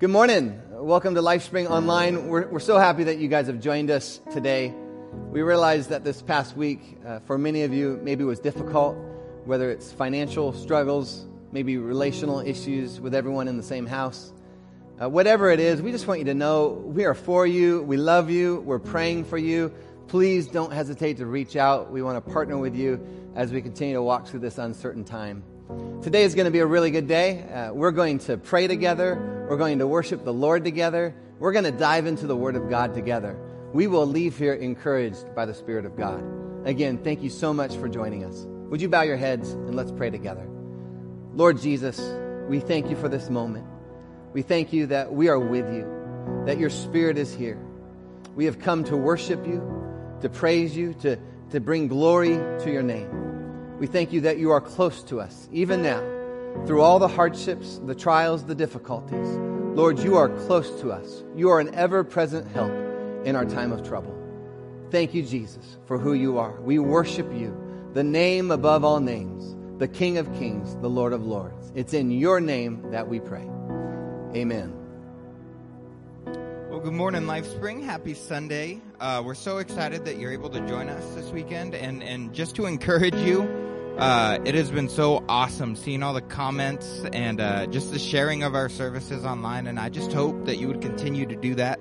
Good morning. Welcome to LifeSpring Online. We're, we're so happy that you guys have joined us today. We realize that this past week, uh, for many of you, maybe was difficult, whether it's financial struggles, maybe relational issues with everyone in the same house. Uh, whatever it is, we just want you to know we are for you. We love you. We're praying for you. Please don't hesitate to reach out. We want to partner with you as we continue to walk through this uncertain time. Today is going to be a really good day. Uh, we're going to pray together. We're going to worship the Lord together. We're going to dive into the Word of God together. We will leave here encouraged by the Spirit of God. Again, thank you so much for joining us. Would you bow your heads and let's pray together? Lord Jesus, we thank you for this moment. We thank you that we are with you, that your Spirit is here. We have come to worship you, to praise you, to, to bring glory to your name. We thank you that you are close to us, even now, through all the hardships, the trials, the difficulties. Lord, you are close to us. You are an ever present help in our time of trouble. Thank you, Jesus, for who you are. We worship you, the name above all names, the King of kings, the Lord of lords. It's in your name that we pray. Amen. Well, good morning, LifeSpring. Happy Sunday. Uh, we're so excited that you're able to join us this weekend. And, and just to encourage you, uh, it has been so awesome seeing all the comments and uh, just the sharing of our services online. And I just hope that you would continue to do that.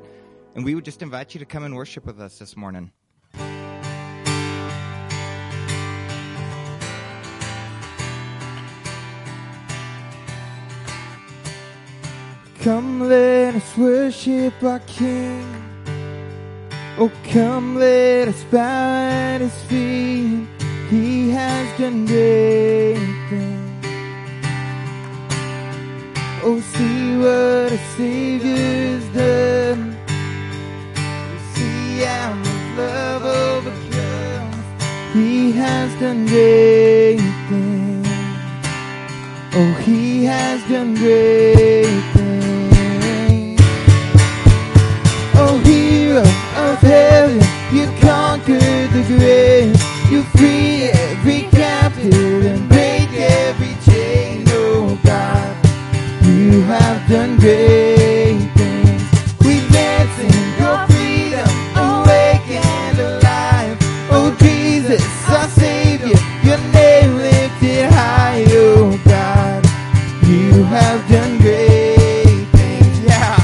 And we would just invite you to come and worship with us this morning. Come let us worship our King. Oh, come let us bow at His feet. He has done great things. Oh, see what a Savior's done. See how His love overcomes. He has done great things. Oh, He has done great done great things. We dance in your freedom, awake and alive. Oh Jesus, our Savior, your name lifted high, oh God. You have done great things, yeah.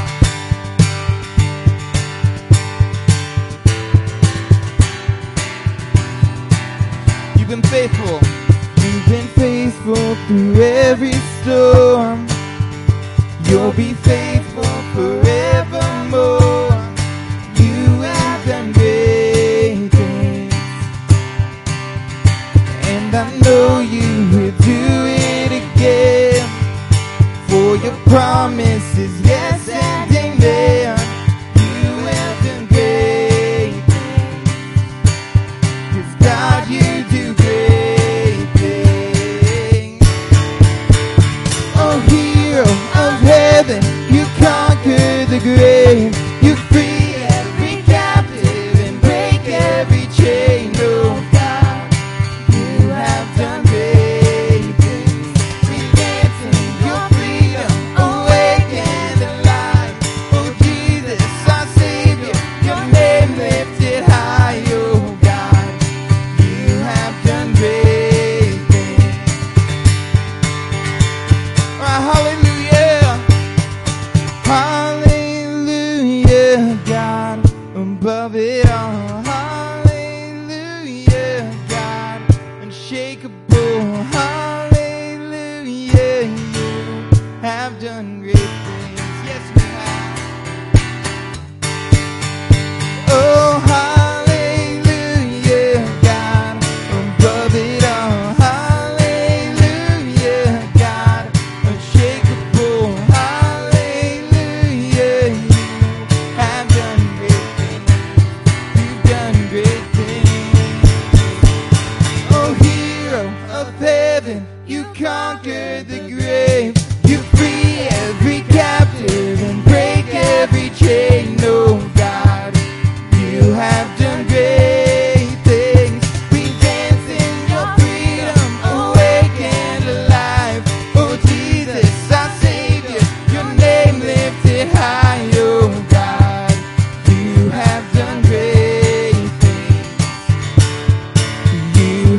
You've been faithful. You've been faithful through every storm. Be faithful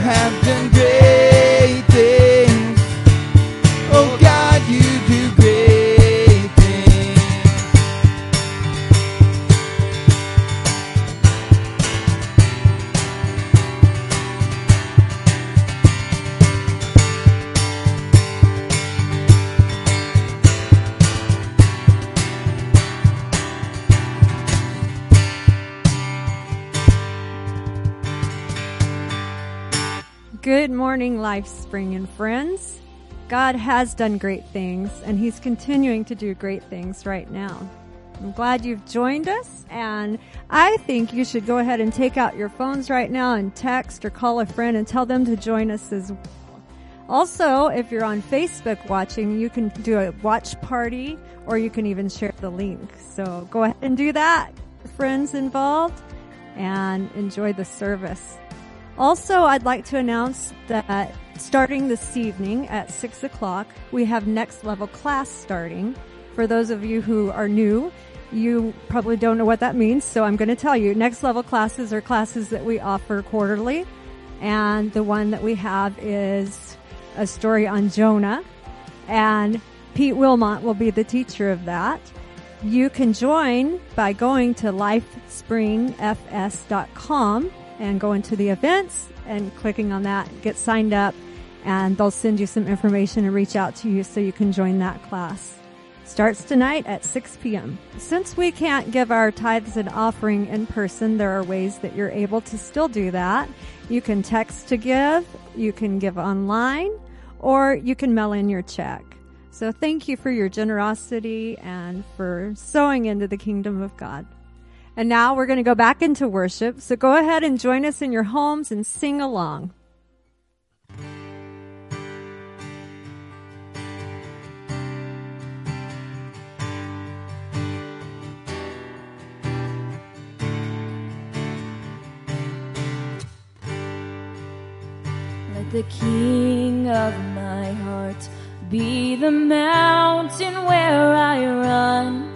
Have been great. Morning, LifeSpring and friends. God has done great things, and He's continuing to do great things right now. I'm glad you've joined us, and I think you should go ahead and take out your phones right now and text or call a friend and tell them to join us as well. Also, if you're on Facebook watching, you can do a watch party or you can even share the link. So go ahead and do that, friends involved, and enjoy the service. Also, I'd like to announce that starting this evening at six o'clock, we have next level class starting. For those of you who are new, you probably don't know what that means, so I'm going to tell you. Next level classes are classes that we offer quarterly, and the one that we have is a story on Jonah, and Pete Wilmot will be the teacher of that. You can join by going to lifespringfs.com and go into the events and clicking on that, get signed up, and they'll send you some information and reach out to you so you can join that class. Starts tonight at 6 p.m. Since we can't give our tithes and offering in person, there are ways that you're able to still do that. You can text to give, you can give online, or you can mail in your check. So thank you for your generosity and for sowing into the kingdom of God. And now we're going to go back into worship. So go ahead and join us in your homes and sing along. Let the king of my heart be the mountain where I run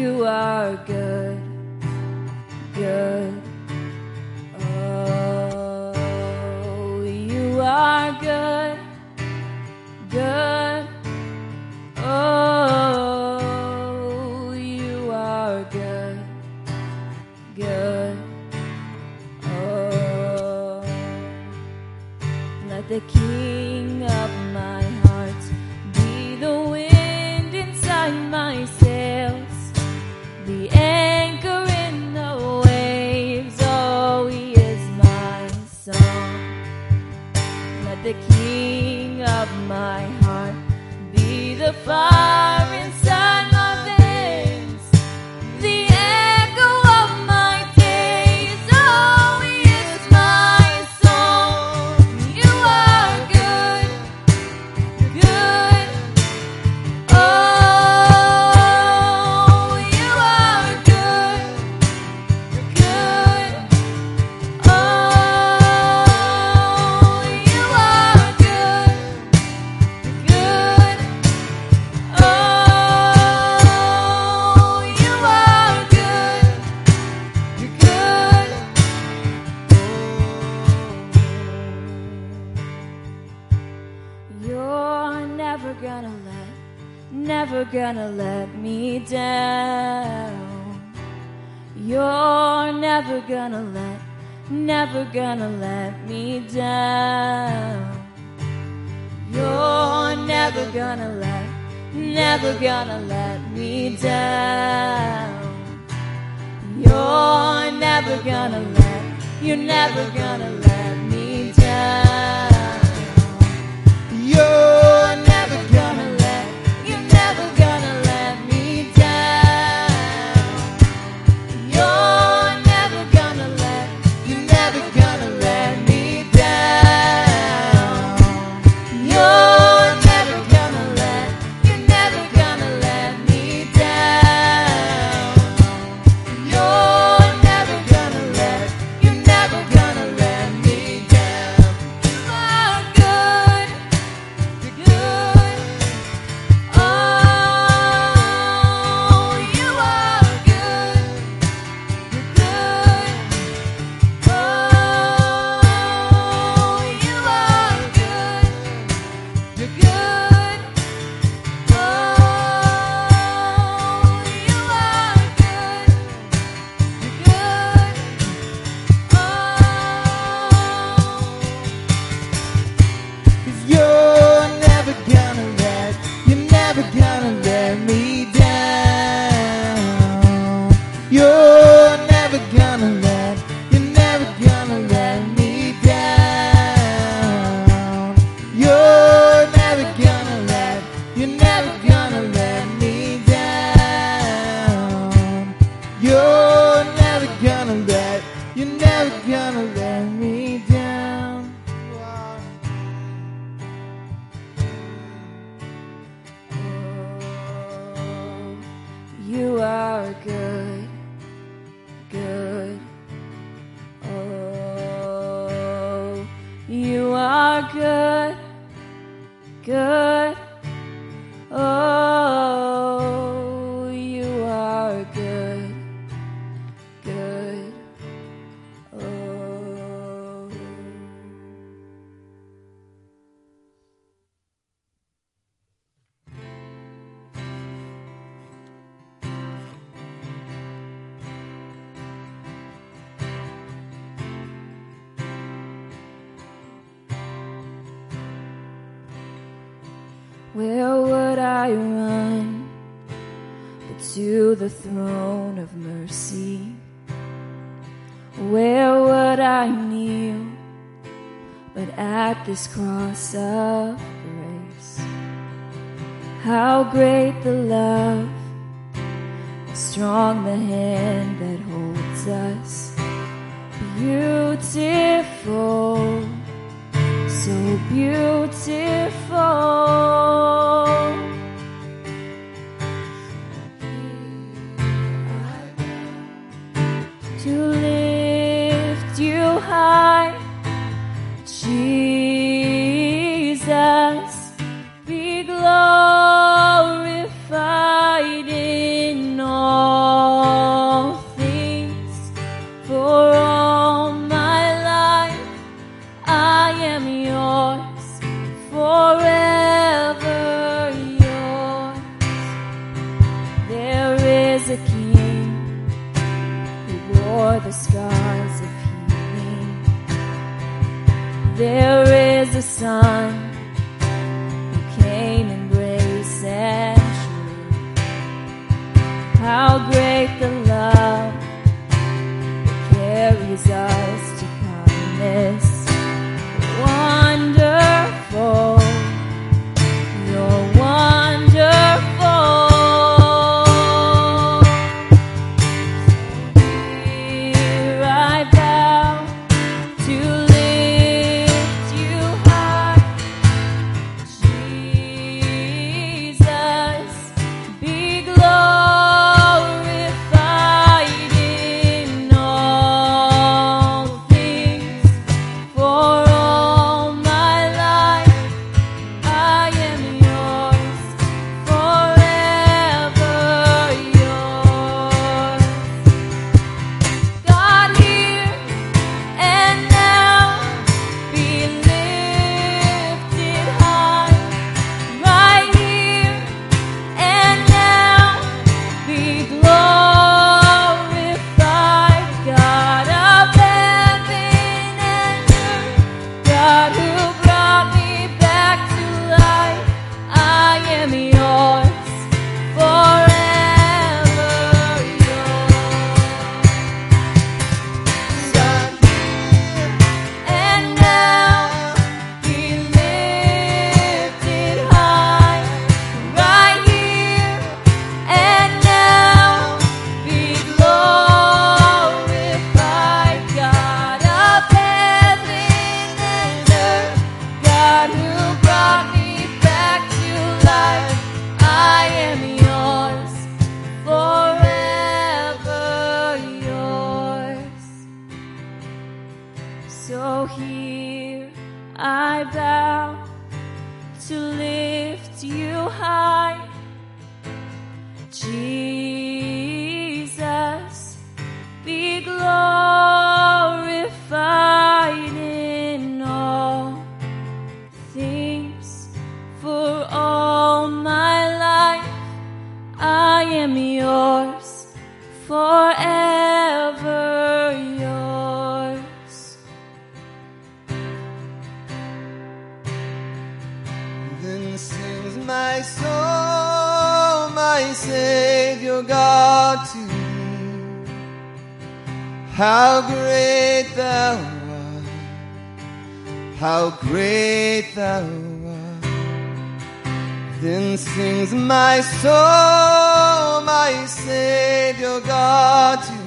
You are good, good. Oh, you are good, good. Oh, you are good, good. Oh, let the King be Where would I run but to the throne of mercy? Where would I kneel but at this cross of grace? How great the love, how strong the hand that holds us. Beautiful so beautiful. To lift you high, Jesus. you high. Jesus. How great thou art, how great thou art. Then sings my soul, my Savior God to you.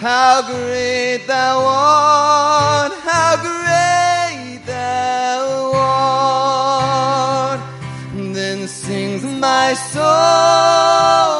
How great thou art, how great thou art. Then sings my soul,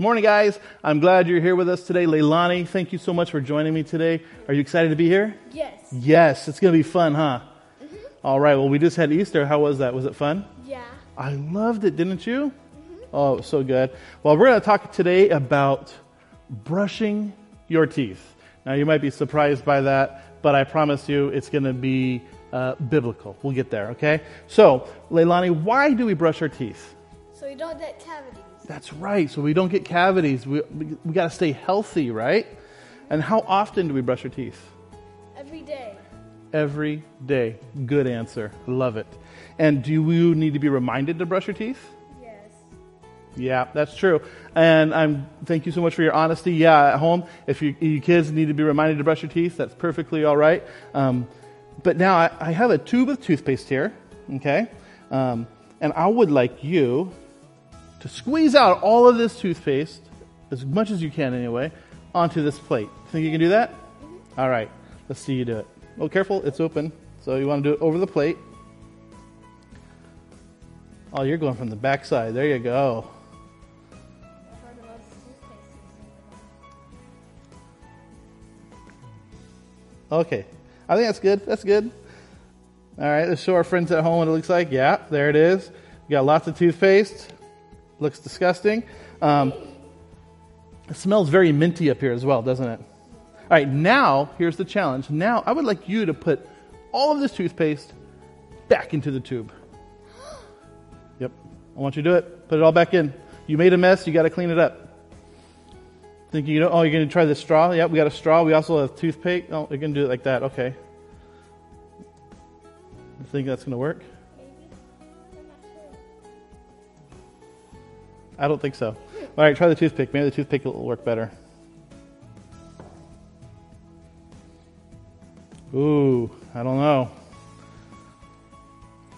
morning, guys. I'm glad you're here with us today. Leilani, thank you so much for joining me today. Are you excited to be here? Yes. Yes, it's going to be fun, huh? All right, well, we just had Easter. How was that? Was it fun? Yeah. I loved it, didn't you? Oh, it was so good. Well, we're going to talk today about brushing your teeth. Now, you might be surprised by that, but I promise you it's going to be uh, biblical. We'll get there, okay? So, Leilani, why do we brush our teeth? So you don't get cavities. That's right. So we don't get cavities. We, we, we got to stay healthy, right? And how often do we brush our teeth? Every day. Every day. Good answer. Love it. And do you need to be reminded to brush your teeth? Yes. Yeah, that's true. And I'm thank you so much for your honesty. Yeah, at home, if you, you kids need to be reminded to brush your teeth, that's perfectly all right. Um, but now I, I have a tube of toothpaste here, okay? Um, and I would like you to squeeze out all of this toothpaste, as much as you can anyway, onto this plate. Think you can do that? Mm-hmm. All right, let's see you do it. Well, careful, it's open. So you want to do it over the plate. Oh, you're going from the back side. There you go. Okay. I think that's good. That's good. All right, let's show our friends at home what it looks like. Yeah, there it is. We got lots of toothpaste. Looks disgusting. Um, it smells very minty up here as well, doesn't it? All right, now here's the challenge. Now I would like you to put all of this toothpaste back into the tube. Yep. I want you to do it. Put it all back in. You made a mess, you got to clean it up. Thinking, you know, oh, you're going to try the straw? Yep, we got a straw. We also have toothpaste. Oh, you're going to do it like that. Okay. You think that's going to work? I don't think so. All right, try the toothpick. Maybe the toothpick will work better. Ooh, I don't know.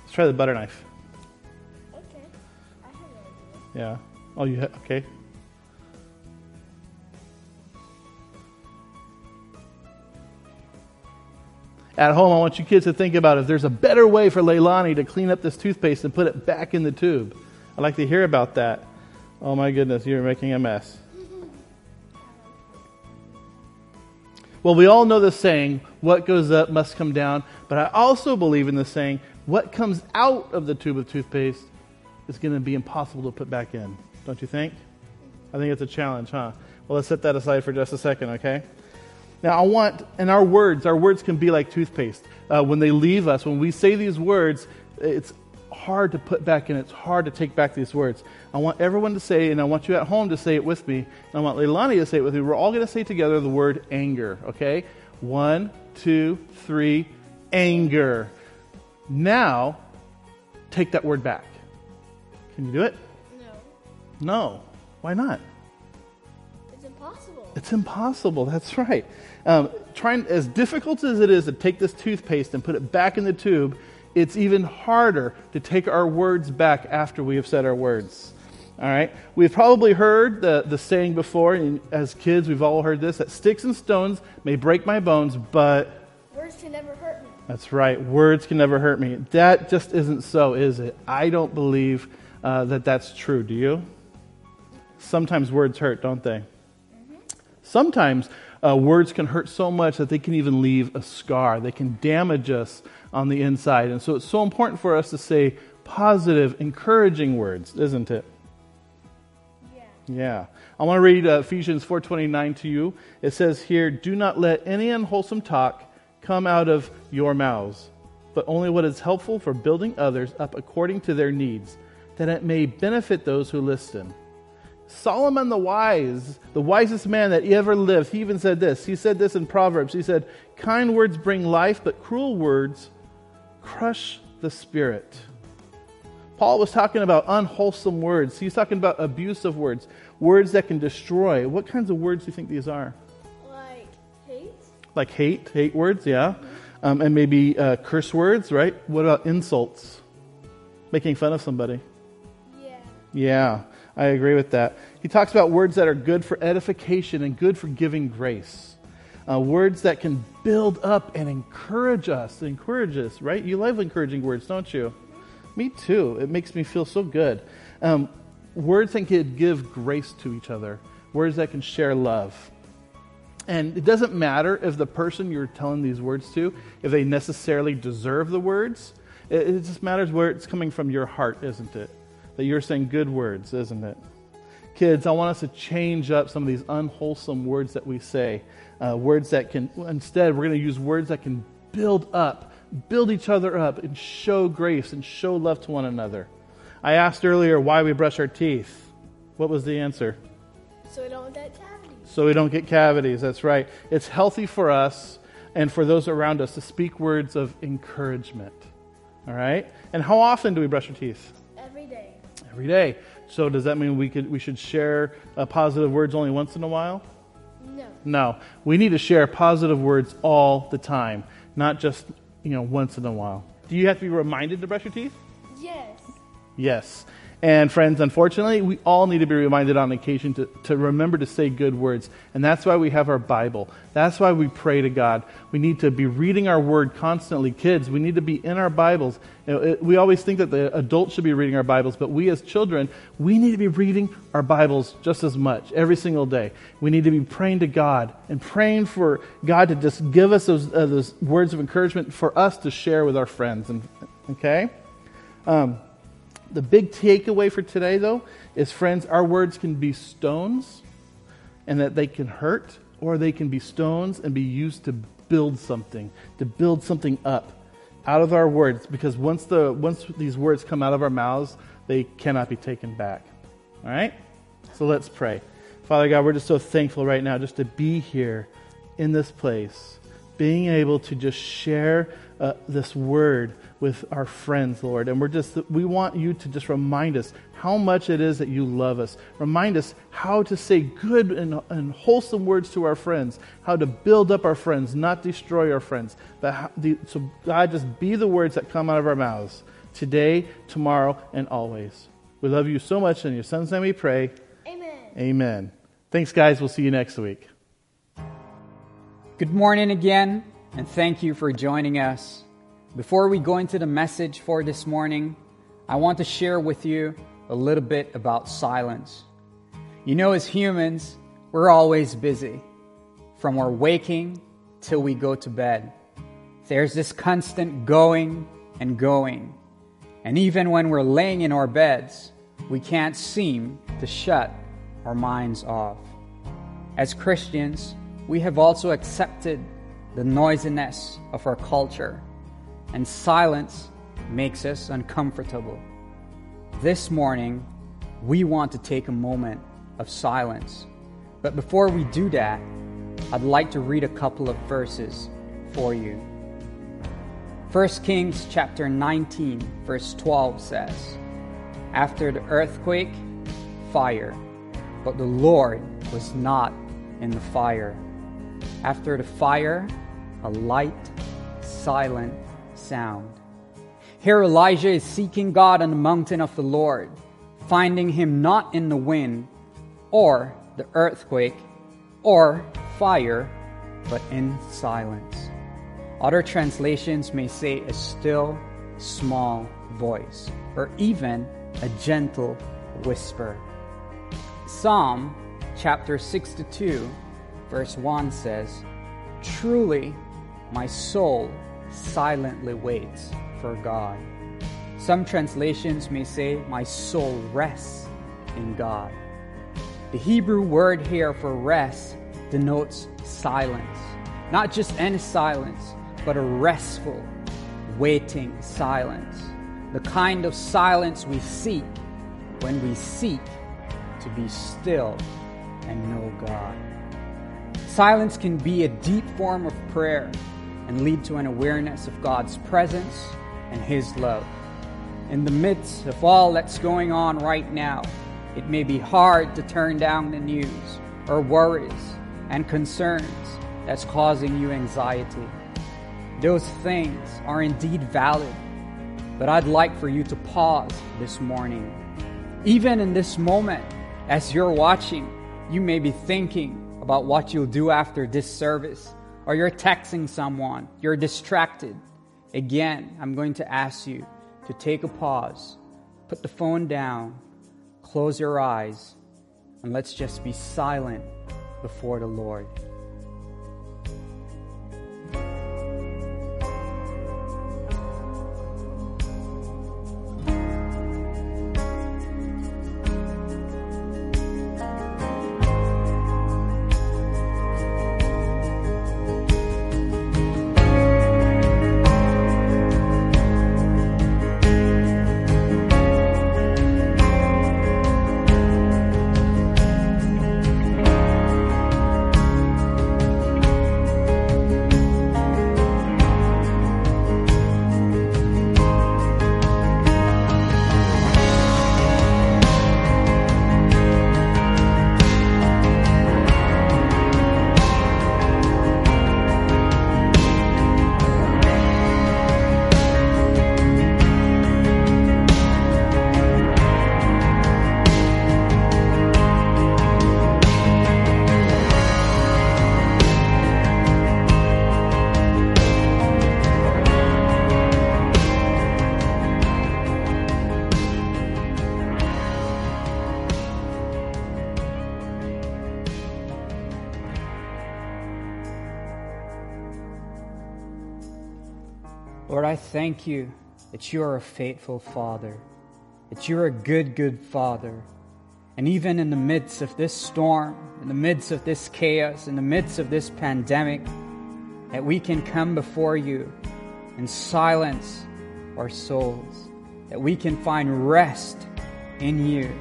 Let's try the butter knife. Okay. I have no idea. Yeah. Oh, you ha- okay? At home, I want you kids to think about if there's a better way for Leilani to clean up this toothpaste and put it back in the tube. I'd like to hear about that. Oh my goodness, you're making a mess. Well, we all know the saying, what goes up must come down, but I also believe in the saying, what comes out of the tube of toothpaste is going to be impossible to put back in. Don't you think? I think it's a challenge, huh? Well, let's set that aside for just a second, okay? Now, I want, and our words, our words can be like toothpaste. Uh, when they leave us, when we say these words, it's hard to put back in. It's hard to take back these words. I want everyone to say, and I want you at home to say it with me, and I want Leilani to say it with me. We're all going to say together the word anger, okay? One, two, three, anger. Now, take that word back. Can you do it? No. No. Why not? It's impossible. It's impossible. That's right. Um, trying as difficult as it is to take this toothpaste and put it back in the tube, it's even harder to take our words back after we have said our words. All right. We've probably heard the, the saying before, and as kids, we've all heard this: that sticks and stones may break my bones, but Words can never hurt me. that's right. Words can never hurt me. That just isn't so, is it? I don't believe uh, that that's true. Do you? Sometimes words hurt, don't they? Sometimes uh, words can hurt so much that they can even leave a scar. They can damage us on the inside. And so it's so important for us to say positive, encouraging words, isn't it? Yeah. Yeah. I want to read uh, Ephesians 4:29 to you. It says here, "Do not let any unwholesome talk come out of your mouths, but only what is helpful for building others up according to their needs, that it may benefit those who listen." Solomon the wise, the wisest man that ever lived, he even said this. He said this in Proverbs. He said, Kind words bring life, but cruel words crush the spirit. Paul was talking about unwholesome words. He's talking about abusive words, words that can destroy. What kinds of words do you think these are? Like hate? Like hate, hate words, yeah. Um, and maybe uh, curse words, right? What about insults? Making fun of somebody. Yeah. Yeah, I agree with that. He talks about words that are good for edification and good for giving grace. Uh, words that can build up and encourage us. Encourage us, right? You love encouraging words, don't you? Me too. It makes me feel so good. Um, words that can give grace to each other. Words that can share love. And it doesn't matter if the person you're telling these words to, if they necessarily deserve the words. It, it just matters where it's coming from your heart, isn't it? That you're saying good words, isn't it? Kids, I want us to change up some of these unwholesome words that we say. Uh, words that can, instead, we're going to use words that can build up, build each other up, and show grace and show love to one another. I asked earlier why we brush our teeth. What was the answer? So we don't get cavities. So we don't get cavities. That's right. It's healthy for us and for those around us to speak words of encouragement. All right? And how often do we brush our teeth? Every day. So does that mean we could we should share uh, positive words only once in a while? No. No. We need to share positive words all the time, not just, you know, once in a while. Do you have to be reminded to brush your teeth? Yes. Yes. And friends, unfortunately, we all need to be reminded on occasion to, to remember to say good words. And that's why we have our Bible. That's why we pray to God. We need to be reading our word constantly. Kids, we need to be in our Bibles. You know, it, we always think that the adults should be reading our Bibles, but we as children, we need to be reading our Bibles just as much every single day. We need to be praying to God and praying for God to just give us those, uh, those words of encouragement for us to share with our friends. And, okay? Um, the big takeaway for today, though, is friends, our words can be stones and that they can hurt, or they can be stones and be used to build something, to build something up out of our words, because once, the, once these words come out of our mouths, they cannot be taken back. All right? So let's pray. Father God, we're just so thankful right now just to be here in this place, being able to just share uh, this word with our friends, Lord. And we're just, we want you to just remind us how much it is that you love us. Remind us how to say good and, and wholesome words to our friends, how to build up our friends, not destroy our friends. But how, the, so, God, just be the words that come out of our mouths today, tomorrow, and always. We love you so much. In your son's name we pray. Amen. Amen. Thanks, guys. We'll see you next week. Good morning again, and thank you for joining us. Before we go into the message for this morning, I want to share with you a little bit about silence. You know, as humans, we're always busy, from our waking till we go to bed. There's this constant going and going. And even when we're laying in our beds, we can't seem to shut our minds off. As Christians, we have also accepted the noisiness of our culture and silence makes us uncomfortable. This morning, we want to take a moment of silence. But before we do that, I'd like to read a couple of verses for you. 1 Kings chapter 19, verse 12 says, After the earthquake, fire, but the Lord was not in the fire. After the fire, a light, silent sound. Here Elijah is seeking God on the mountain of the Lord, finding him not in the wind, or the earthquake, or fire, but in silence. Other translations may say a still, small voice, or even a gentle whisper. Psalm chapter 62, verse 1 says, Truly, my soul silently waits for God. Some translations may say, My soul rests in God. The Hebrew word here for rest denotes silence. Not just any silence, but a restful, waiting silence. The kind of silence we seek when we seek to be still and know God. Silence can be a deep form of prayer and lead to an awareness of God's presence and His love. In the midst of all that's going on right now, it may be hard to turn down the news or worries and concerns that's causing you anxiety. Those things are indeed valid, but I'd like for you to pause this morning. Even in this moment, as you're watching, you may be thinking about what you'll do after this service, or you're texting someone, you're distracted. Again, I'm going to ask you to take a pause, put the phone down, close your eyes, and let's just be silent before the Lord. I thank you that you are a faithful Father, that you're a good, good Father. And even in the midst of this storm, in the midst of this chaos, in the midst of this pandemic, that we can come before you and silence our souls, that we can find rest in you.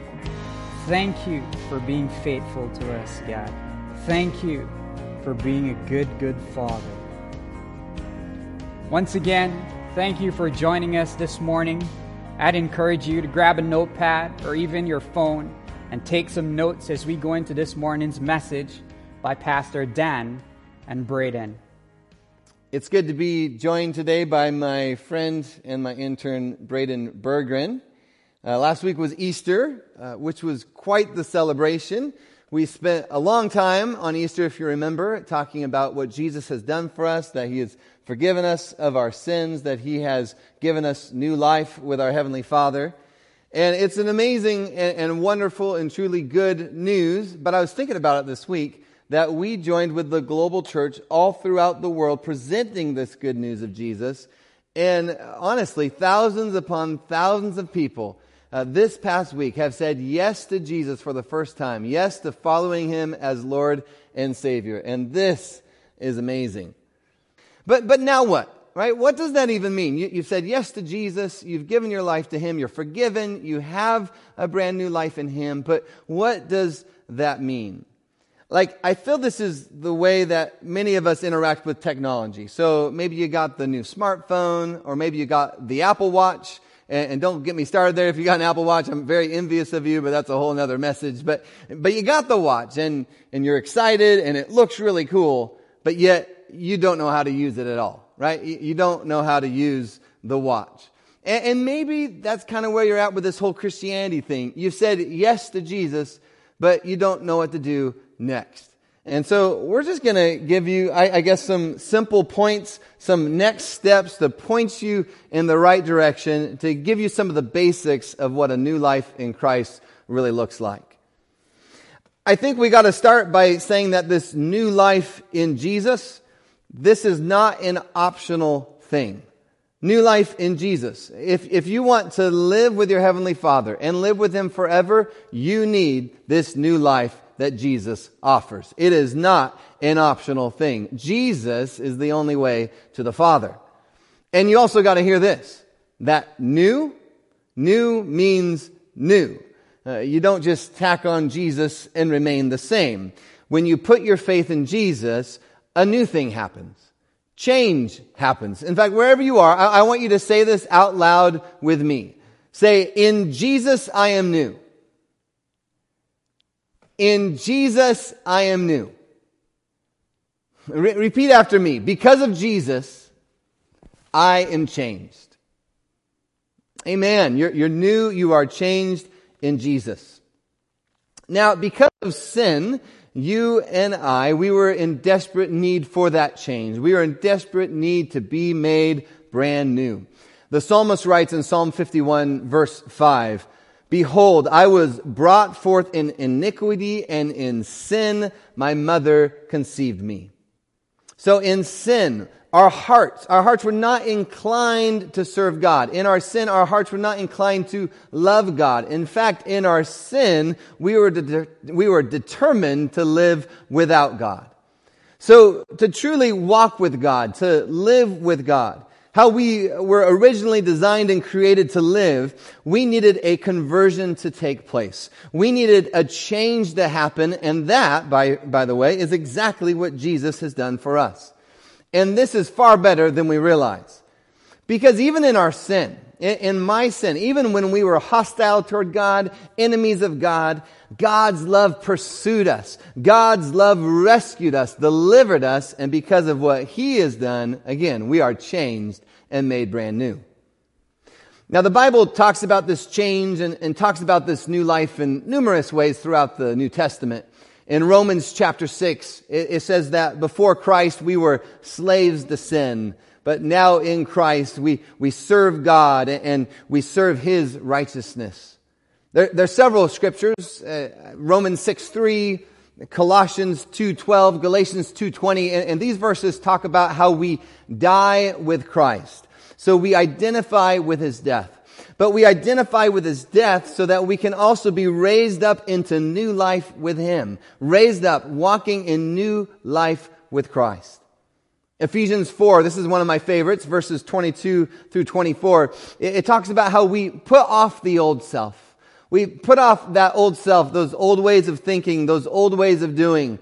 Thank you for being faithful to us, God. Thank you for being a good, good Father. Once again, thank you for joining us this morning. I'd encourage you to grab a notepad or even your phone and take some notes as we go into this morning's message by Pastor Dan and Braden. It's good to be joined today by my friend and my intern, Braden Berggren. Uh, last week was Easter, uh, which was quite the celebration. We spent a long time on Easter, if you remember, talking about what Jesus has done for us, that he has forgiven us of our sins, that he has given us new life with our Heavenly Father. And it's an amazing and, and wonderful and truly good news. But I was thinking about it this week that we joined with the global church all throughout the world presenting this good news of Jesus. And honestly, thousands upon thousands of people uh, this past week have said yes to Jesus for the first time, yes to following him as Lord and Savior. And this is amazing. But, but now what? Right? What does that even mean? You, you've said yes to Jesus. You've given your life to Him. You're forgiven. You have a brand new life in Him. But what does that mean? Like, I feel this is the way that many of us interact with technology. So maybe you got the new smartphone, or maybe you got the Apple Watch. And, and don't get me started there. If you got an Apple Watch, I'm very envious of you, but that's a whole other message. But, but you got the watch and, and you're excited and it looks really cool, but yet you don't know how to use it at all, right? You don't know how to use the watch. And, maybe that's kind of where you're at with this whole Christianity thing. You've said yes to Jesus, but you don't know what to do next. And so we're just going to give you, I, I, guess, some simple points, some next steps to point you in the right direction, to give you some of the basics of what a new life in Christ really looks like. I think we got to start by saying that this new life in Jesus this is not an optional thing. New life in Jesus. If, if you want to live with your Heavenly Father and live with Him forever, you need this new life that Jesus offers. It is not an optional thing. Jesus is the only way to the Father. And you also got to hear this. That new, new means new. Uh, you don't just tack on Jesus and remain the same. When you put your faith in Jesus, a new thing happens. Change happens. In fact, wherever you are, I, I want you to say this out loud with me. Say, in Jesus I am new. In Jesus I am new. Re- repeat after me. Because of Jesus, I am changed. Amen. You're, you're new. You are changed in Jesus. Now, because of sin, you and I, we were in desperate need for that change. We were in desperate need to be made brand new. The psalmist writes in Psalm 51 verse 5, Behold, I was brought forth in iniquity and in sin my mother conceived me. So in sin, our hearts, our hearts were not inclined to serve God. In our sin, our hearts were not inclined to love God. In fact, in our sin, we were, de- we were determined to live without God. So to truly walk with God, to live with God, how we were originally designed and created to live, we needed a conversion to take place. We needed a change to happen, and that, by, by the way, is exactly what Jesus has done for us. And this is far better than we realize. Because even in our sin, in my sin, even when we were hostile toward God, enemies of God, God's love pursued us. God's love rescued us, delivered us, and because of what He has done, again, we are changed and made brand new. Now, the Bible talks about this change and, and talks about this new life in numerous ways throughout the New Testament. In Romans chapter 6, it, it says that before Christ we were slaves to sin, but now in Christ we, we serve God and we serve His righteousness. There, there are several scriptures, uh, Romans 6 3, Colossians 2.12, Galatians 2.20, and, and these verses talk about how we die with Christ. So we identify with His death. But we identify with his death so that we can also be raised up into new life with him. Raised up, walking in new life with Christ. Ephesians 4, this is one of my favorites, verses 22 through 24. It, it, talks about how we put off the old self. We put off that old self, those old ways of thinking, those old ways of doing.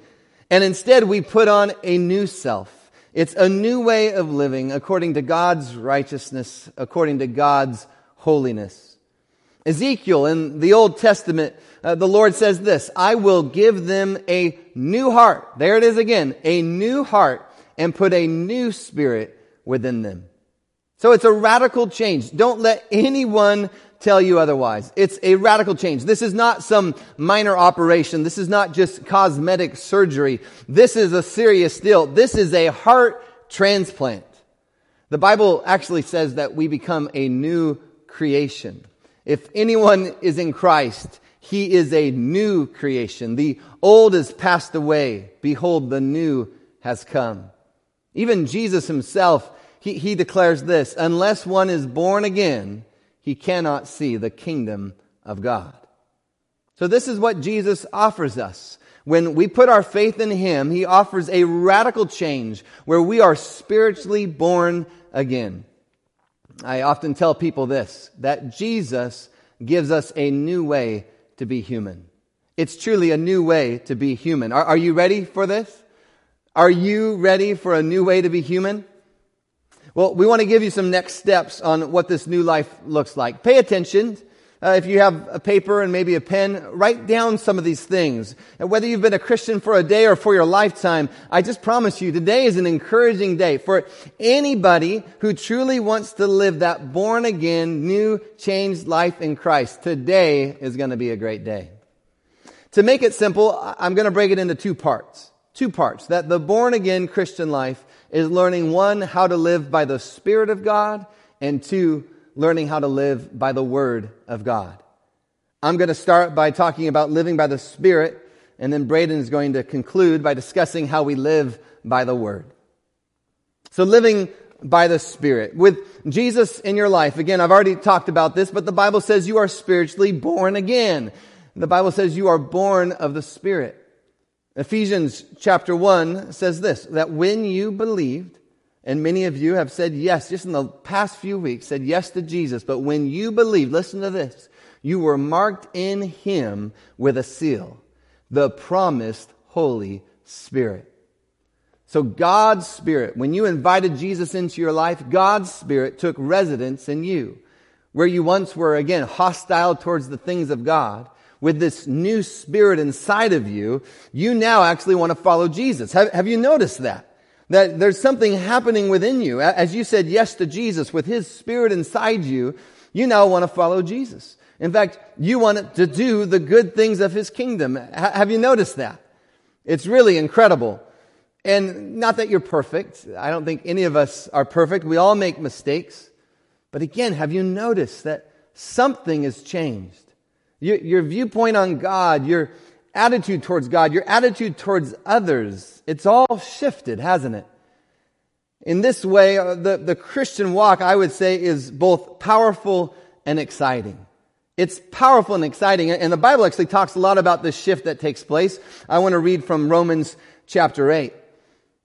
And instead we put on a new self. It's a new way of living according to God's righteousness, according to God's holiness. Ezekiel in the Old Testament, uh, the Lord says this, I will give them a new heart. There it is again, a new heart and put a new spirit within them. So it's a radical change. Don't let anyone tell you otherwise. It's a radical change. This is not some minor operation. This is not just cosmetic surgery. This is a serious deal. This is a heart transplant. The Bible actually says that we become a new creation. If anyone is in Christ, he is a new creation. The old is passed away. Behold, the new has come. Even Jesus himself, he, he declares this, unless one is born again, he cannot see the kingdom of God. So this is what Jesus offers us. When we put our faith in him, he offers a radical change where we are spiritually born again. I often tell people this that Jesus gives us a new way to be human. It's truly a new way to be human. Are, are, you ready for this? Are you ready for a new way to be human? Well, we want to give you some next steps on what this new life looks like. Pay attention uh, if you have a paper and maybe a pen, write down some of these things. And whether you've been a Christian for a day or for your lifetime, I just promise you, today is an encouraging day for anybody who truly wants to live that born again, new, changed life in Christ. Today is going to be a great day. To make it simple, I'm going to break it into two parts. Two parts. That the born again Christian life is learning one, how to live by the Spirit of God, and two, learning how to live by the Word of God. I'm going to start by talking about living by the Spirit, and then Braden is going to conclude by discussing how we live by the Word. So living by the Spirit. With Jesus in your life, again, I've already talked about this, but the Bible says you are spiritually born again. The Bible says you are born of the Spirit. Ephesians chapter 1 says this, that when you believed, and many of you have said yes, just in the past few weeks, said yes to Jesus. But when you believed, listen to this, You were marked in him with a seal, the promised Holy Spirit. So God's Spirit, when you invited Jesus into your life, God's Spirit took residence in you. Where you once were, again, hostile towards the things of God, with this new Spirit inside of you, you now actually want to follow Jesus. Have, have you noticed that? That there's something happening within you. As you said yes to Jesus with His Spirit inside you, you now want to follow Jesus. In fact, you want to do the good things of His kingdom. have you noticed that? It's really incredible. And not that you're perfect. I don't think any of us are perfect. We all make mistakes. But again, have you noticed that something has changed? Your, your, viewpoint on God, your attitude towards God, your attitude towards others, it's all shifted, hasn't it? In this way, uh, the, the Christian walk, I would say, is both powerful and exciting. It's powerful and exciting. And the Bible actually talks a lot about this shift that takes place. I want to read from Romans chapter 8.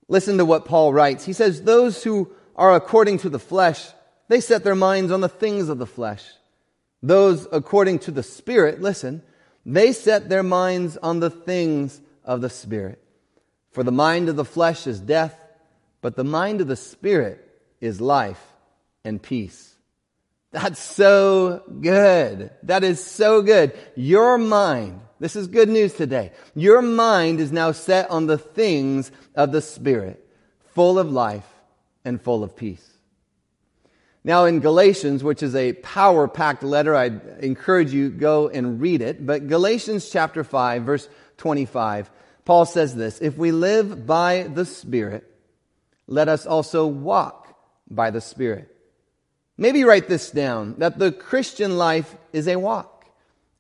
Listen to what Paul writes. He says, Those who are according to the flesh, they set their minds on the things of the flesh. Those according to the Spirit, listen, they set their minds on the things of the Spirit. For the mind of the flesh is death, but the mind of the Spirit is life and peace. That's so good. That is so good. Your mind this is good news today. Your mind is now set on the things of the Spirit, full of life and full of peace. Now in Galatians, which is a power packed letter, I'd encourage you go and read it. But Galatians chapter 5 verse 25, Paul says this, if we live by the Spirit, let us also walk by the Spirit. Maybe write this down, that the Christian life is a walk.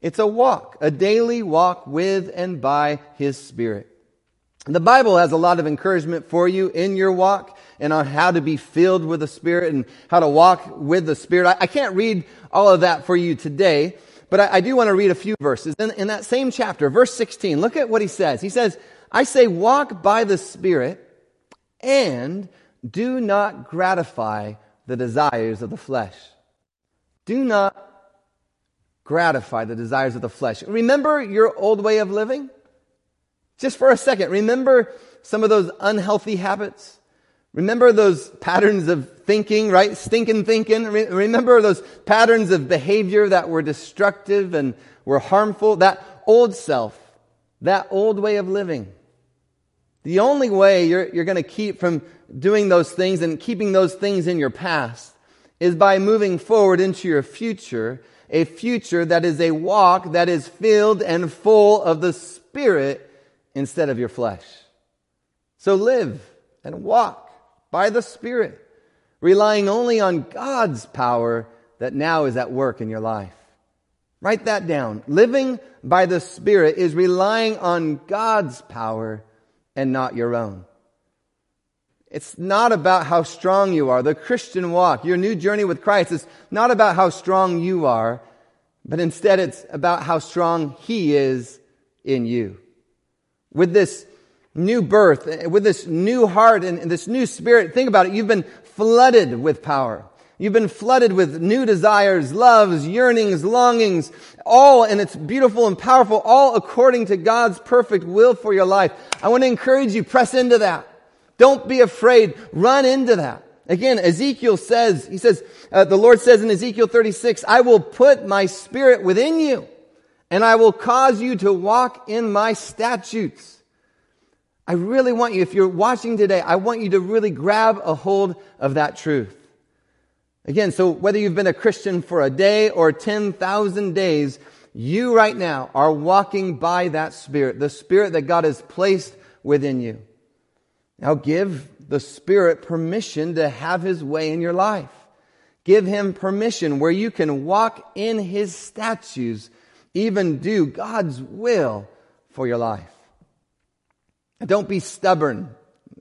It's a walk, a daily walk with and by His Spirit. The Bible has a lot of encouragement for you in your walk and on how to be filled with the Spirit and how to walk with the Spirit. I, I can't read all of that for you today, but I, I do want to read a few verses. In, in that same chapter, verse 16, look at what he says. He says, I say walk by the Spirit and do not gratify the desires of the flesh. Do not gratify the desires of the flesh. Remember your old way of living? Just for a second, remember some of those unhealthy habits? Remember those patterns of thinking, right? Stinking thinking. Remember those patterns of behavior that were destructive and were harmful? That old self, that old way of living. The only way you're, you're going to keep from doing those things and keeping those things in your past is by moving forward into your future a future that is a walk that is filled and full of the Spirit instead of your flesh. So live and walk by the Spirit, relying only on God's power that now is at work in your life. Write that down. Living by the Spirit is relying on God's power and not your own. It's not about how strong you are. The Christian walk, your new journey with Christ is not about how strong you are, but instead it's about how strong He is in you. With this new birth, with this new heart and this new spirit, think about it. You've been flooded with power. You've been flooded with new desires, loves, yearnings, longings, all, and it's beautiful and powerful, all according to God's perfect will for your life. I want to encourage you, press into that. Don't be afraid. Run into that. Again, Ezekiel says, he says, uh, the Lord says in Ezekiel 36, I will put my spirit within you and I will cause you to walk in my statutes. I really want you, if you're watching today, I want you to really grab a hold of that truth. Again, so whether you've been a Christian for a day or 10,000 days, you right now are walking by that spirit, the spirit that God has placed within you. Now give the Spirit permission to have His way in your life. Give Him permission where you can walk in His statutes, even do God's will for your life. Don't be stubborn.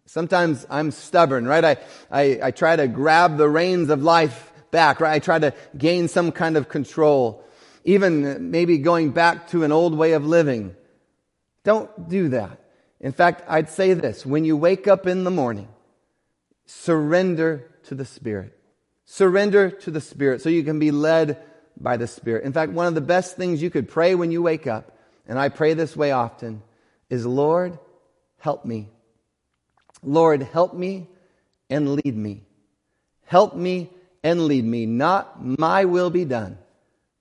Sometimes I'm stubborn, right? I, I, I try to grab the reins of life back, right? I try to gain some kind of control. Even maybe going back to an old way of living. Don't do that. In fact, I'd say this when you wake up in the morning, surrender to the Spirit. Surrender to the Spirit so you can be led by the Spirit. In fact, one of the best things you could pray when you wake up, and I pray this way often, is Lord, help me. Lord, help me and lead me. Help me and lead me. Not my will be done,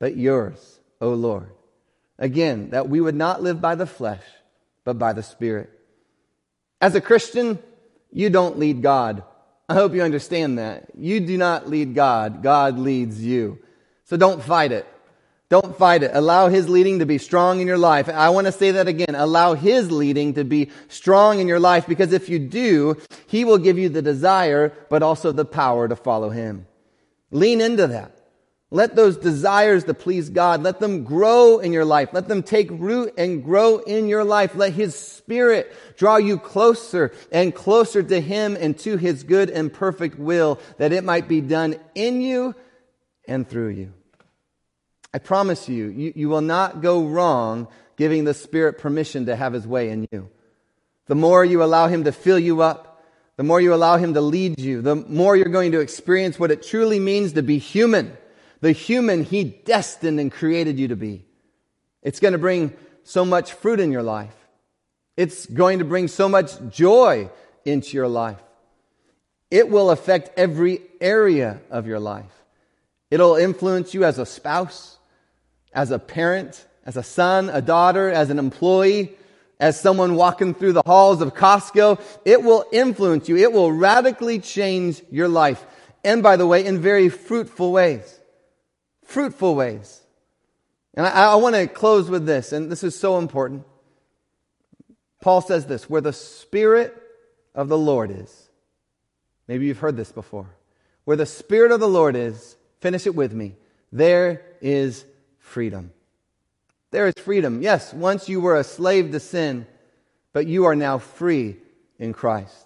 but yours, O Lord. Again, that we would not live by the flesh, but by the Spirit. As a Christian, you don't lead God. I hope you understand that. You do not lead God. God leads you. So don't fight it. Don't fight it. Allow His leading to be strong in your life. I want to say that again. Allow His leading to be strong in your life because if you do, He will give you the desire, but also the power to follow Him. Lean into that. Let those desires to please God, let them grow in your life. Let them take root and grow in your life. Let His Spirit draw you closer and closer to Him and to His good and perfect will that it might be done in you and through you. I promise you, you, you will not go wrong giving the Spirit permission to have His way in you. The more you allow Him to fill you up, the more you allow Him to lead you, the more you're going to experience what it truly means to be human, the human He destined and created you to be. It's going to bring so much fruit in your life. It's going to bring so much joy into your life. It will affect every area of your life. It'll influence you as a spouse as a parent, as a son, a daughter, as an employee, as someone walking through the halls of Costco, it will influence you. It will radically change your life. And by the way, in very fruitful ways. Fruitful ways. And I, I want to close with this, and this is so important. Paul says this where the Spirit of the Lord is. Maybe you've heard this before. Where the Spirit of the Lord is, finish it with me, there is freedom. There is freedom. Yes, once you were a slave to sin, but you are now free in Christ.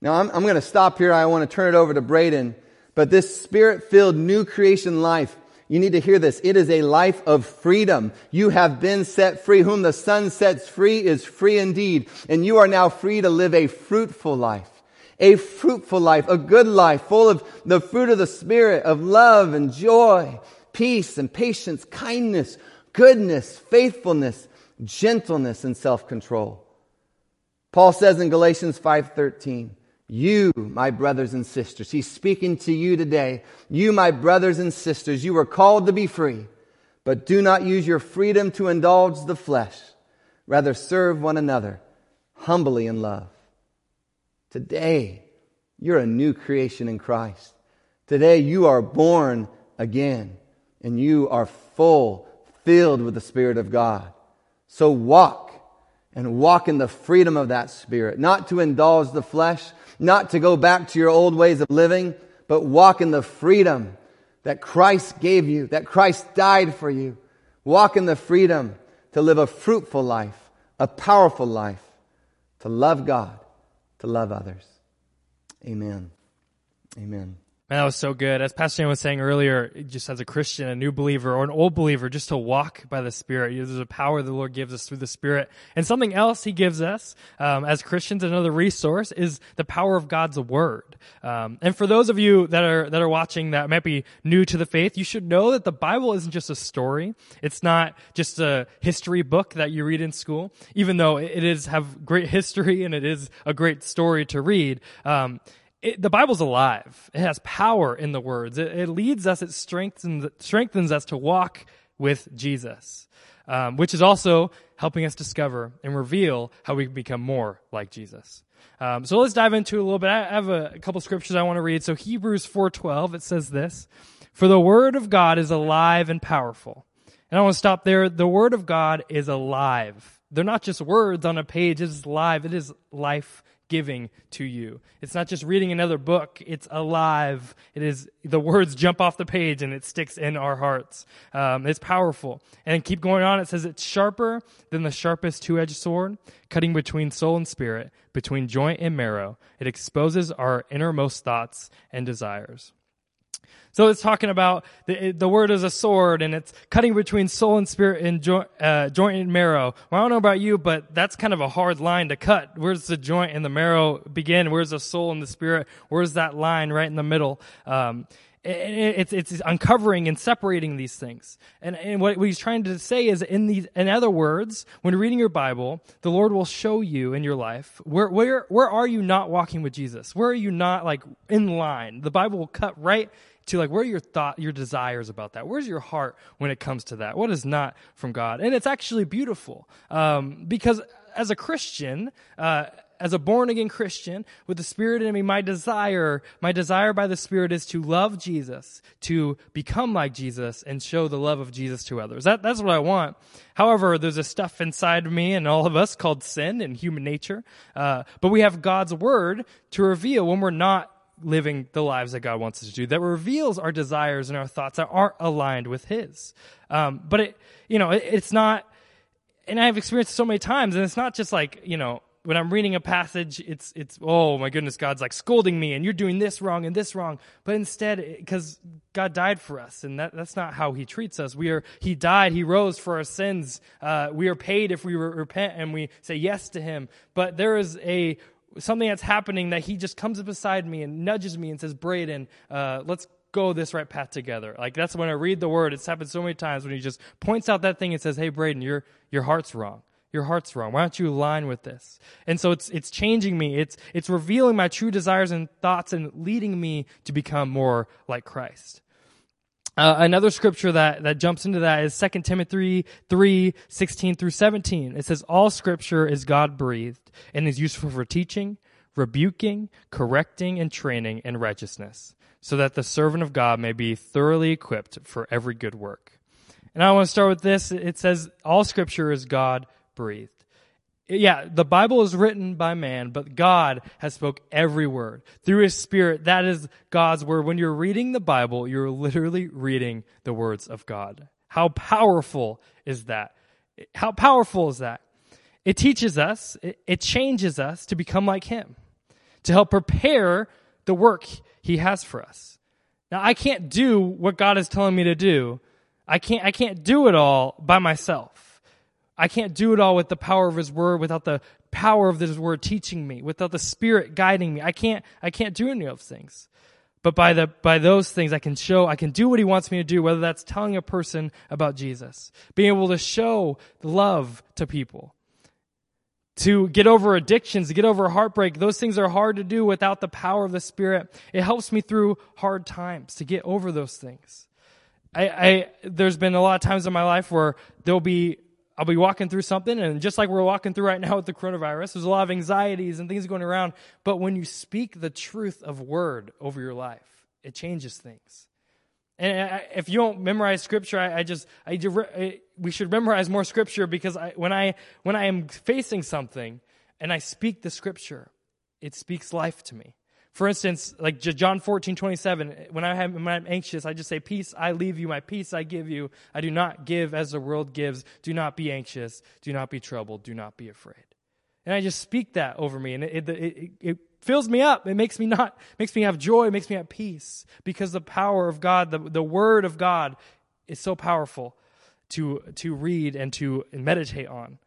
Now, I'm, I'm going to stop here. I want to turn it over to Braden. But this spirit filled new creation life, you need to hear this. It is a life of freedom. You have been set free. Whom the Son sets free is free indeed. And you are now free to live a fruitful life. A fruitful life, a good life, full of the fruit of the Spirit, of love and joy peace and patience, kindness, goodness, faithfulness, gentleness, and self-control. Paul says in Galatians 5:13, "You, my brothers and sisters, he's speaking to you today. You, my brothers and sisters, you were called to be free, but do not use your freedom to indulge the flesh. Rather serve one another humbly in love." Today, you're a new creation in Christ. Today, you are born again and you are full, filled with the Spirit of God. So walk and walk in the freedom of that Spirit, not to indulge the flesh, not to go back to your old ways of living, but walk in the freedom that Christ gave you, that Christ died for you. Walk in the freedom to live a fruitful life, a powerful life, to love God, to love others. Amen. Amen. Man, that was so good. As Pastor Dan was saying earlier, just as a Christian, a new believer, or an old believer, just to walk by the Spirit. There's a power the Lord gives us through the Spirit. And something else He gives us um, as Christians, another resource, is the power of God's Word. Um, and for those of you that are that are watching that might be new to the faith, you should know that the Bible isn't just a story. It's not just a history book that you read in school, even though it is have great history and it is a great story to read. Um, it, the Bible's alive. It has power in the words. It, it leads us, it strengthens, strengthens us to walk with Jesus, um, which is also helping us discover and reveal how we can become more like Jesus. Um, so let's dive into a little bit. I have a, a couple scriptures I want to read. So Hebrews 4:12 it says this, "For the word of God is alive and powerful." And I want to stop there. The word of God is alive. They're not just words on a page. It is live. It is life giving to you. It's not just reading another book. It's alive. It is, the words jump off the page and it sticks in our hearts. Um, it's powerful. And keep going on. It says it's sharper than the sharpest two-edged sword, cutting between soul and spirit, between joint and marrow. It exposes our innermost thoughts and desires. So it's talking about the, the word is a sword and it's cutting between soul and spirit and joint, uh, joint and marrow. Well, I don't know about you, but that's kind of a hard line to cut. Where's the joint and the marrow begin? Where's the soul and the spirit? Where's that line right in the middle? Um, it's, it's uncovering and separating these things. And, and what he's trying to say is, in these, in other words, when reading your Bible, the Lord will show you in your life where, where, where are you not walking with Jesus? Where are you not like in line? The Bible will cut right to like where are your thought, your desires about that? Where's your heart when it comes to that? What is not from God? And it's actually beautiful um, because as a Christian. Uh, as a born again Christian with the Spirit in me, my desire, my desire by the Spirit is to love Jesus, to become like Jesus, and show the love of Jesus to others. That, that's what I want. However, there's a stuff inside me and all of us called sin and human nature. Uh, but we have God's Word to reveal when we're not living the lives that God wants us to do, that reveals our desires and our thoughts that aren't aligned with His. Um, but it, you know, it, it's not, and I've experienced so many times, and it's not just like, you know, when I'm reading a passage, it's it's oh my goodness, God's like scolding me, and you're doing this wrong and this wrong. But instead, because God died for us, and that, that's not how He treats us. We are He died, He rose for our sins. Uh, we are paid if we repent and we say yes to Him. But there is a something that's happening that He just comes beside me and nudges me and says, Braden, uh, let's go this right path together. Like that's when I read the Word. It's happened so many times when He just points out that thing and says, Hey, Braden, your your heart's wrong your heart's wrong. Why don't you align with this? And so it's, it's changing me. It's, it's revealing my true desires and thoughts and leading me to become more like Christ. Uh, another scripture that, that jumps into that is 2 Timothy 3, 16 through 17. It says, All scripture is God breathed and is useful for teaching, rebuking, correcting, and training in righteousness, so that the servant of God may be thoroughly equipped for every good work. And I want to start with this. It says, All scripture is God breathed. Yeah, the Bible is written by man, but God has spoke every word through his spirit. That is God's word. When you're reading the Bible, you're literally reading the words of God. How powerful is that? How powerful is that? It teaches us, it changes us to become like him, to help prepare the work he has for us. Now, I can't do what God is telling me to do. I can't, I can't do it all by myself. I can't do it all with the power of his word, without the power of his word teaching me, without the spirit guiding me. I can't, I can't do any of those things. But by the, by those things, I can show, I can do what he wants me to do, whether that's telling a person about Jesus, being able to show love to people, to get over addictions, to get over heartbreak. Those things are hard to do without the power of the Spirit. It helps me through hard times to get over those things. I, I, there's been a lot of times in my life where there'll be I'll be walking through something, and just like we're walking through right now with the coronavirus, there's a lot of anxieties and things going around. But when you speak the truth of word over your life, it changes things. And if you don't memorize scripture, I, I just I, we should memorize more scripture because I, when I when I am facing something and I speak the scripture, it speaks life to me. For instance, like John 14, 27, when, I I'm anxious, I just say, Peace I leave you, my peace I give you. I do not give as the world gives. Do not be anxious. Do not be troubled. Do not be afraid. And I just speak that over me, and it, it, it, it fills me up. It makes me not, makes me have joy, makes me have peace, because the power of God, the, the Word of God, is so powerful to, to read and to meditate on.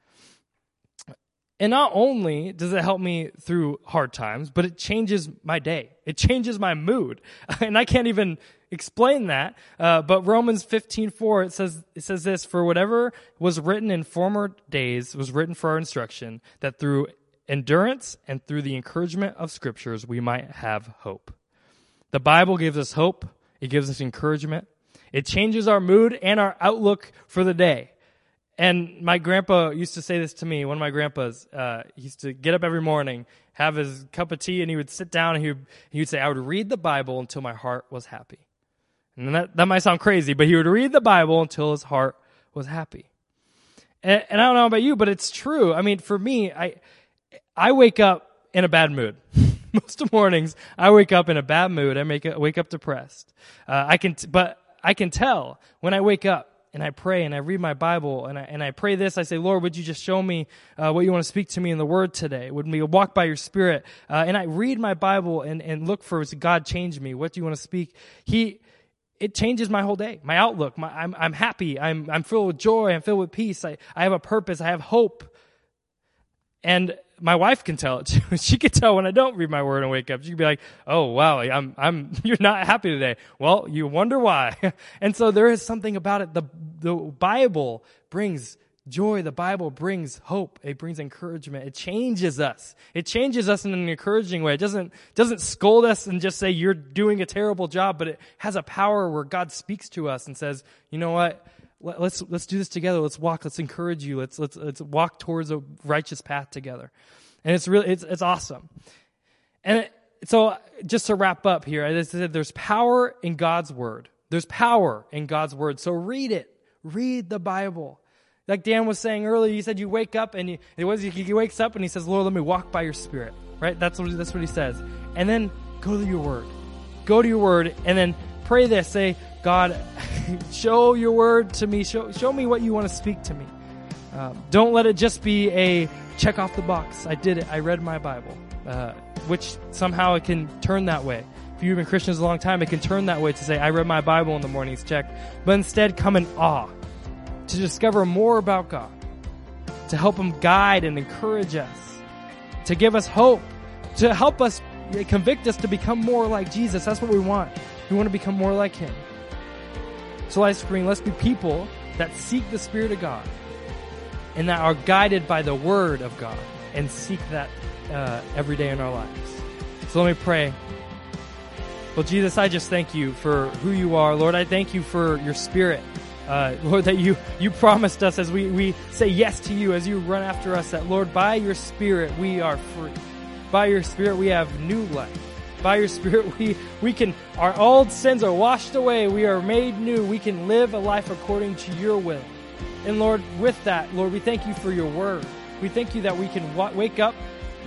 And not only does it help me through hard times, but it changes my day. It changes my mood. And I can't even explain that. Uh, but Romans 15, 4, it says, it says this, for whatever was written in former days was written for our instruction, that through endurance and through the encouragement of scriptures, we might have hope. The Bible gives us hope. It gives us encouragement. It changes our mood and our outlook for the day. And my grandpa used to say this to me. One of my grandpas, uh, used to get up every morning, have his cup of tea, and he would sit down and he would, he would say, I would read the Bible until my heart was happy. And that, that might sound crazy, but he would read the Bible until his heart was happy. And, and I don't know about you, but it's true. I mean, for me, I, I wake up in a bad mood. Most mornings, I wake up in a bad mood. I make wake up depressed. Uh, I can, t- but I can tell when I wake up and I pray and I read my Bible and I, and I pray this. I say, Lord, would you just show me uh, what you want to speak to me in the Word today? Would we walk by your Spirit? Uh, and I read my Bible and, and look for, God change me? What do you want to speak? He, it changes my whole day, my outlook. My, I'm, I'm happy. I'm, I'm filled with joy. I'm filled with peace. I, I have a purpose. I have hope. And my wife can tell it too. she can tell when I don't read my word and wake up. She can be like, "Oh wow, I'm I'm you're not happy today." Well, you wonder why. and so there is something about it. The the Bible brings joy. The Bible brings hope. It brings encouragement. It changes us. It changes us in an encouraging way. It doesn't doesn't scold us and just say you're doing a terrible job, but it has a power where God speaks to us and says, "You know what?" Let's let's do this together. Let's walk. Let's encourage you. Let's let's let's walk towards a righteous path together. And it's really it's it's awesome. And it, so just to wrap up here, I said there's power in God's word. There's power in God's word. So read it. Read the Bible. Like Dan was saying earlier, he said you wake up and he, it was he wakes up and he says, "Lord, let me walk by your Spirit." Right? That's what that's what he says. And then go to your word. Go to your word, and then pray this. Say, God, show your word to me. Show, show me what you want to speak to me. Um, don't let it just be a check off the box. I did it. I read my Bible, uh, which somehow it can turn that way. If you've been Christians a long time, it can turn that way to say, I read my Bible in the mornings, check. But instead, come in awe to discover more about God, to help Him guide and encourage us, to give us hope, to help us convict us to become more like Jesus. That's what we want. We want to become more like Him. So LifeSpring, let's be people that seek the Spirit of God and that are guided by the Word of God and seek that uh, every day in our lives. So let me pray. Well, Jesus, I just thank you for who you are. Lord, I thank you for your Spirit. Uh, Lord, that you, you promised us as we, we say yes to you, as you run after us, that Lord, by your Spirit, we are free. By your Spirit, we have new life by your Spirit, we, we can, our old sins are washed away. We are made new. We can live a life according to your will. And Lord, with that, Lord, we thank you for your word. We thank you that we can w- wake up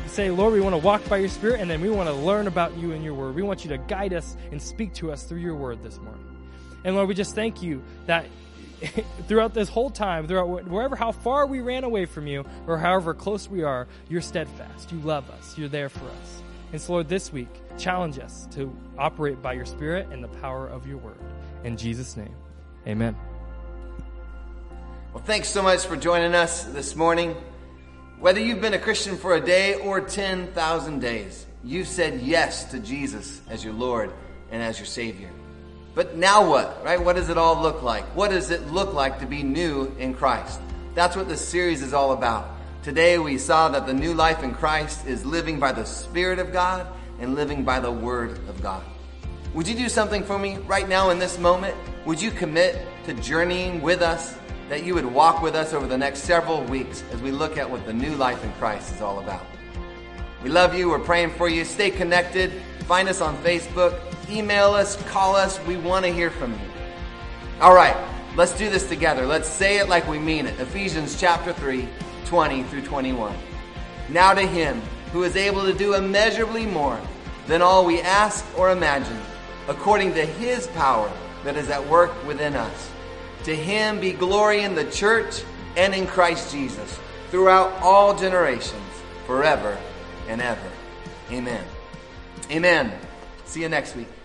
say, Lord, we want to walk by your Spirit, and then we want to learn about you and your word. We want you to guide us and speak to us through your word this morning. And Lord, we just thank you that throughout this whole time, throughout wherever, how far we ran away from you, or however close we are, you're steadfast. You love us. You're there for us. And so, Lord, this week, challenge us to operate by your Spirit and the power of your word. In Jesus' name, amen. Well, thanks so much for joining us this morning. Whether you've been a Christian for a day or 10,000 days, you've said yes to Jesus as your Lord and as your Savior. But now what, right? What does it all look like? What does it look like to be new in Christ? That's what this series is all about. Today we saw that the new life in Christ is living by the Spirit of God and living by the Word of God. Would you do something for me right now in this moment? Would you commit to journeying with us, that you would walk with us over the next several weeks as we look at what the new life in Christ is all about? We love you. We're praying for you. Stay connected. Find us on Facebook. Email us. Call us. We want to hear from you. All right. Let's do this together. Let's say it like we mean it. Ephesians chapter 3 20 through 21. Now to him who is able to do immeasurably more than all we ask or imagine, according to his power that is at work within us. To him be glory in the church and in Christ Jesus throughout all generations, forever and ever. Amen. Amen. See you next week.